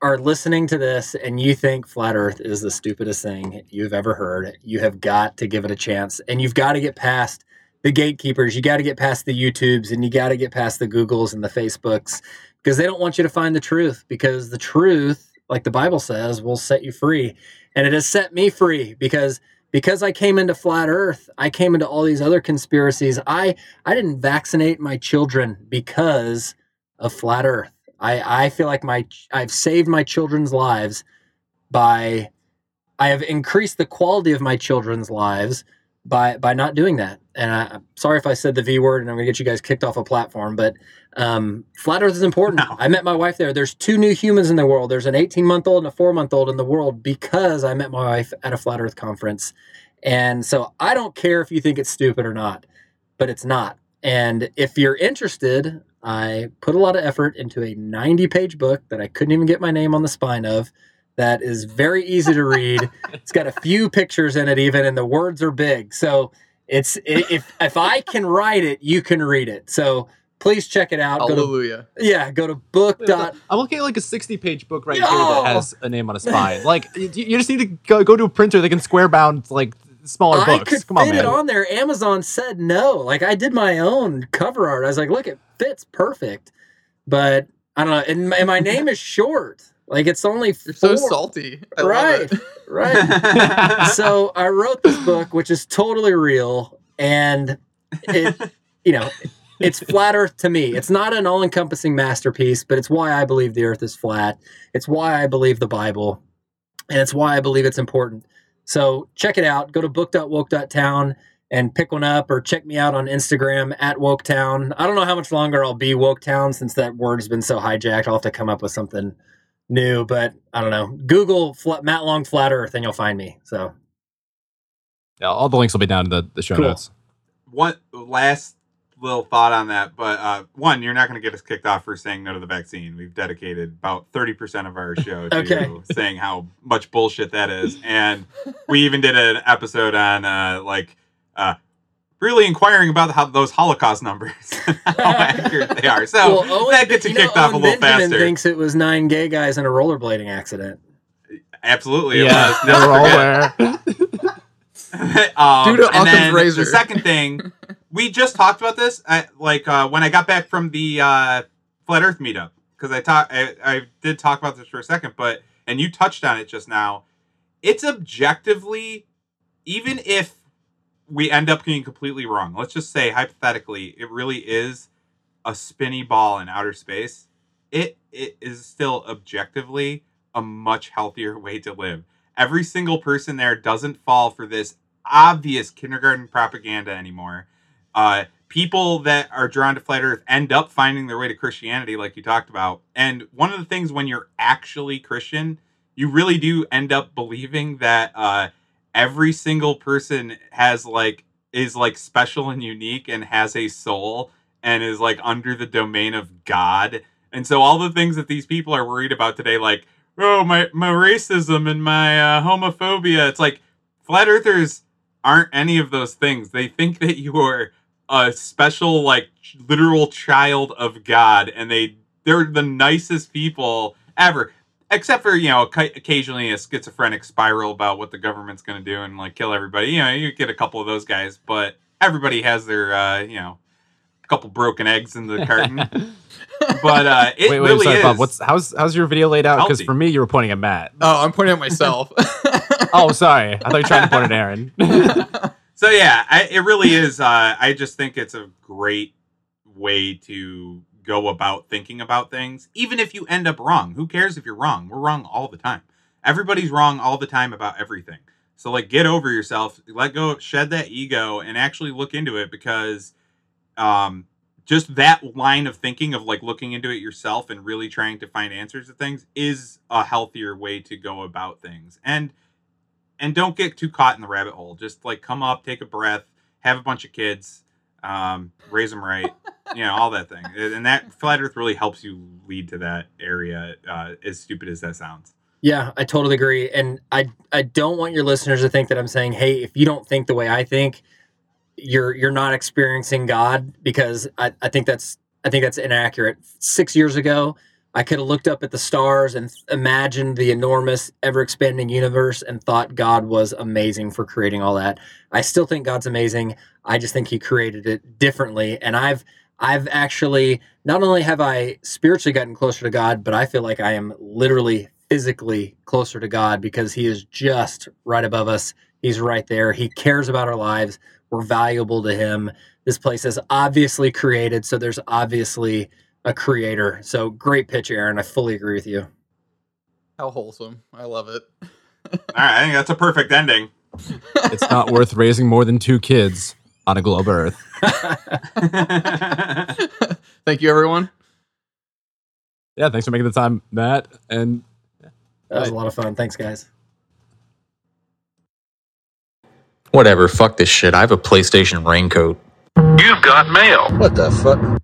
Speaker 3: are listening to this and you think flat earth is the stupidest thing you've ever heard, you have got to give it a chance and you've got to get past the gatekeepers. You got to get past the YouTubes and you got to get past the Googles and the Facebooks because they don't want you to find the truth because the truth, like the Bible says, will set you free. And it has set me free because because I came into flat earth, I came into all these other conspiracies. I I didn't vaccinate my children because of flat earth. I I feel like my I've saved my children's lives by I have increased the quality of my children's lives by by not doing that. And I, I'm sorry if I said the V word and I'm gonna get you guys kicked off a platform, but um, flat Earth is important.
Speaker 1: No.
Speaker 3: I met my wife there. There's two new humans in the world. There's an 18 month old and a four month old in the world because I met my wife at a flat Earth conference. And so I don't care if you think it's stupid or not, but it's not. And if you're interested, I put a lot of effort into a 90 page book that I couldn't even get my name on the spine of. That is very easy to read. [laughs] it's got a few pictures in it, even, and the words are big. So it's if if I can write it, you can read it. So please check it out. Go to,
Speaker 2: Hallelujah.
Speaker 3: yeah, go to book dot.
Speaker 4: I'm looking at like a 60 page book right
Speaker 3: Yo!
Speaker 4: here that has a name on a spine. Like you, you just need to go, go to a printer that can square bound like smaller
Speaker 3: I
Speaker 4: books.
Speaker 3: could
Speaker 4: Come on,
Speaker 3: fit
Speaker 4: man.
Speaker 3: it on there. Amazon said no. Like I did my own cover art. I was like, look, it fits perfect. But I don't know. And my, and my name is short. Like it's only
Speaker 2: You're so salty. I love
Speaker 3: Right.
Speaker 2: it.
Speaker 3: Right. [laughs] so I wrote this book, which is totally real, and it, you know, it's [laughs] flat Earth to me. It's not an all-encompassing masterpiece, but it's why I believe the Earth is flat. It's why I believe the Bible, and it's why I believe it's important. So check it out. Go to book.woke.town and pick one up, or check me out on Instagram at Woketown. I don't know how much longer I'll be Woketown since that word's been so hijacked. I'll have to come up with something new, but I don't know. Google flat, Matt Long Flat Earth and you'll find me. So
Speaker 4: Yeah, all the links will be down in the, the show
Speaker 3: Cool.
Speaker 4: notes.
Speaker 1: one last little thought on that, but uh, one, you're not going to get us kicked off for saying no to the vaccine. We've dedicated about 30% of our show [laughs] to
Speaker 3: Okay.
Speaker 1: saying how much bullshit that is. And we even did an episode on uh, like uh, really inquiring about how those Holocaust numbers, [laughs] how [laughs] accurate they are. So
Speaker 3: Well, Owen-
Speaker 1: that gets you
Speaker 3: you know,
Speaker 1: kicked off a little
Speaker 3: Benjamin
Speaker 1: faster.
Speaker 3: thinks it was nine gay guys in a rollerblading accident.
Speaker 1: Absolutely. It
Speaker 4: Yeah,
Speaker 1: was.
Speaker 4: they
Speaker 1: Never
Speaker 4: were all
Speaker 1: forget.
Speaker 4: aware.
Speaker 1: um,
Speaker 2: Due to
Speaker 1: and
Speaker 2: Occam's
Speaker 1: then
Speaker 2: razor.
Speaker 1: The second thing, we just talked about this. I, like uh, when I got back from the uh, flat Earth meetup, because I talked, I, I did talk about this for a second, but and you touched on it just now. It's objectively, even if we end up being completely wrong. Let's just say hypothetically, it really is a spinny ball in outer space. It it is still objectively a much healthier way to live. Every single person there doesn't fall for this obvious kindergarten propaganda anymore. Uh, people that are drawn to flat Earth end up finding their way to Christianity, like you talked about. And one of the things when you're actually Christian, you really do end up believing that uh, every single person has like is like special and unique and has a soul and is like under the domain of God. And so all the things that these people are worried about today, like oh my my racism and my uh, homophobia, it's like flat earthers aren't any of those things. They think that you are a special like literal child of God and they they're the nicest people ever except for you know occasionally a schizophrenic spiral about what the government's going to do and like kill everybody you know you get a couple of those guys but everybody has their uh you know a couple broken eggs in the carton [laughs] but uh it
Speaker 4: wait, wait,
Speaker 1: really
Speaker 4: sorry,
Speaker 1: is
Speaker 4: Bob. What's how's how's your video laid out? Because for me, you were pointing at Matt.
Speaker 2: Oh, I'm pointing at myself. [laughs]
Speaker 4: Oh, [laughs] sorry. I thought you were trying to point at Aaron.
Speaker 1: So yeah, I, it really is. Uh, I just think it's a great way to go about thinking about things. Even if you end up wrong, who cares if you're wrong? We're wrong all the time. Everybody's wrong all the time about everything. So like, get over yourself, let go, shed that ego, and actually look into it because, um, just that line of thinking of like looking into it yourself and really trying to find answers to things is a healthier way to go about things. And and don't get too caught in the rabbit hole. Just like come up, take a breath, have a bunch of kids, um, raise them right, [laughs] you know, all that thing. And that flat Earth really helps you lead to that area. Uh, as stupid as that sounds.
Speaker 3: Yeah, I totally agree. And I I don't want your listeners to think that I'm saying, hey, if you don't think the way I think, you're you're not experiencing God because I, I think that's I think that's inaccurate. Six years ago, I could have looked up at the stars and imagined the enormous, ever expanding universe and thought God was amazing for creating all that. I still think God's amazing. I just think he created it differently. And I've I've actually not only have I spiritually gotten closer to God, but I feel like I am literally physically closer to God because he is just right above us. He's right there. He cares about our lives. We're valuable to him. This place is obviously created, so there's obviously a creator. So great pitch, Aaron. I fully agree with you.
Speaker 2: How wholesome. I love it. [laughs]
Speaker 1: All right, I think that's a perfect ending.
Speaker 4: it's not worth raising more than two kids on a globe Earth. [laughs] [laughs]
Speaker 2: Thank you, everyone.
Speaker 4: Yeah, thanks for making the time, Matt. And
Speaker 3: That was a lot of fun. Thanks, guys.
Speaker 5: Whatever, fuck this shit. I have a PlayStation raincoat.
Speaker 6: You've got mail.
Speaker 7: What the fuck?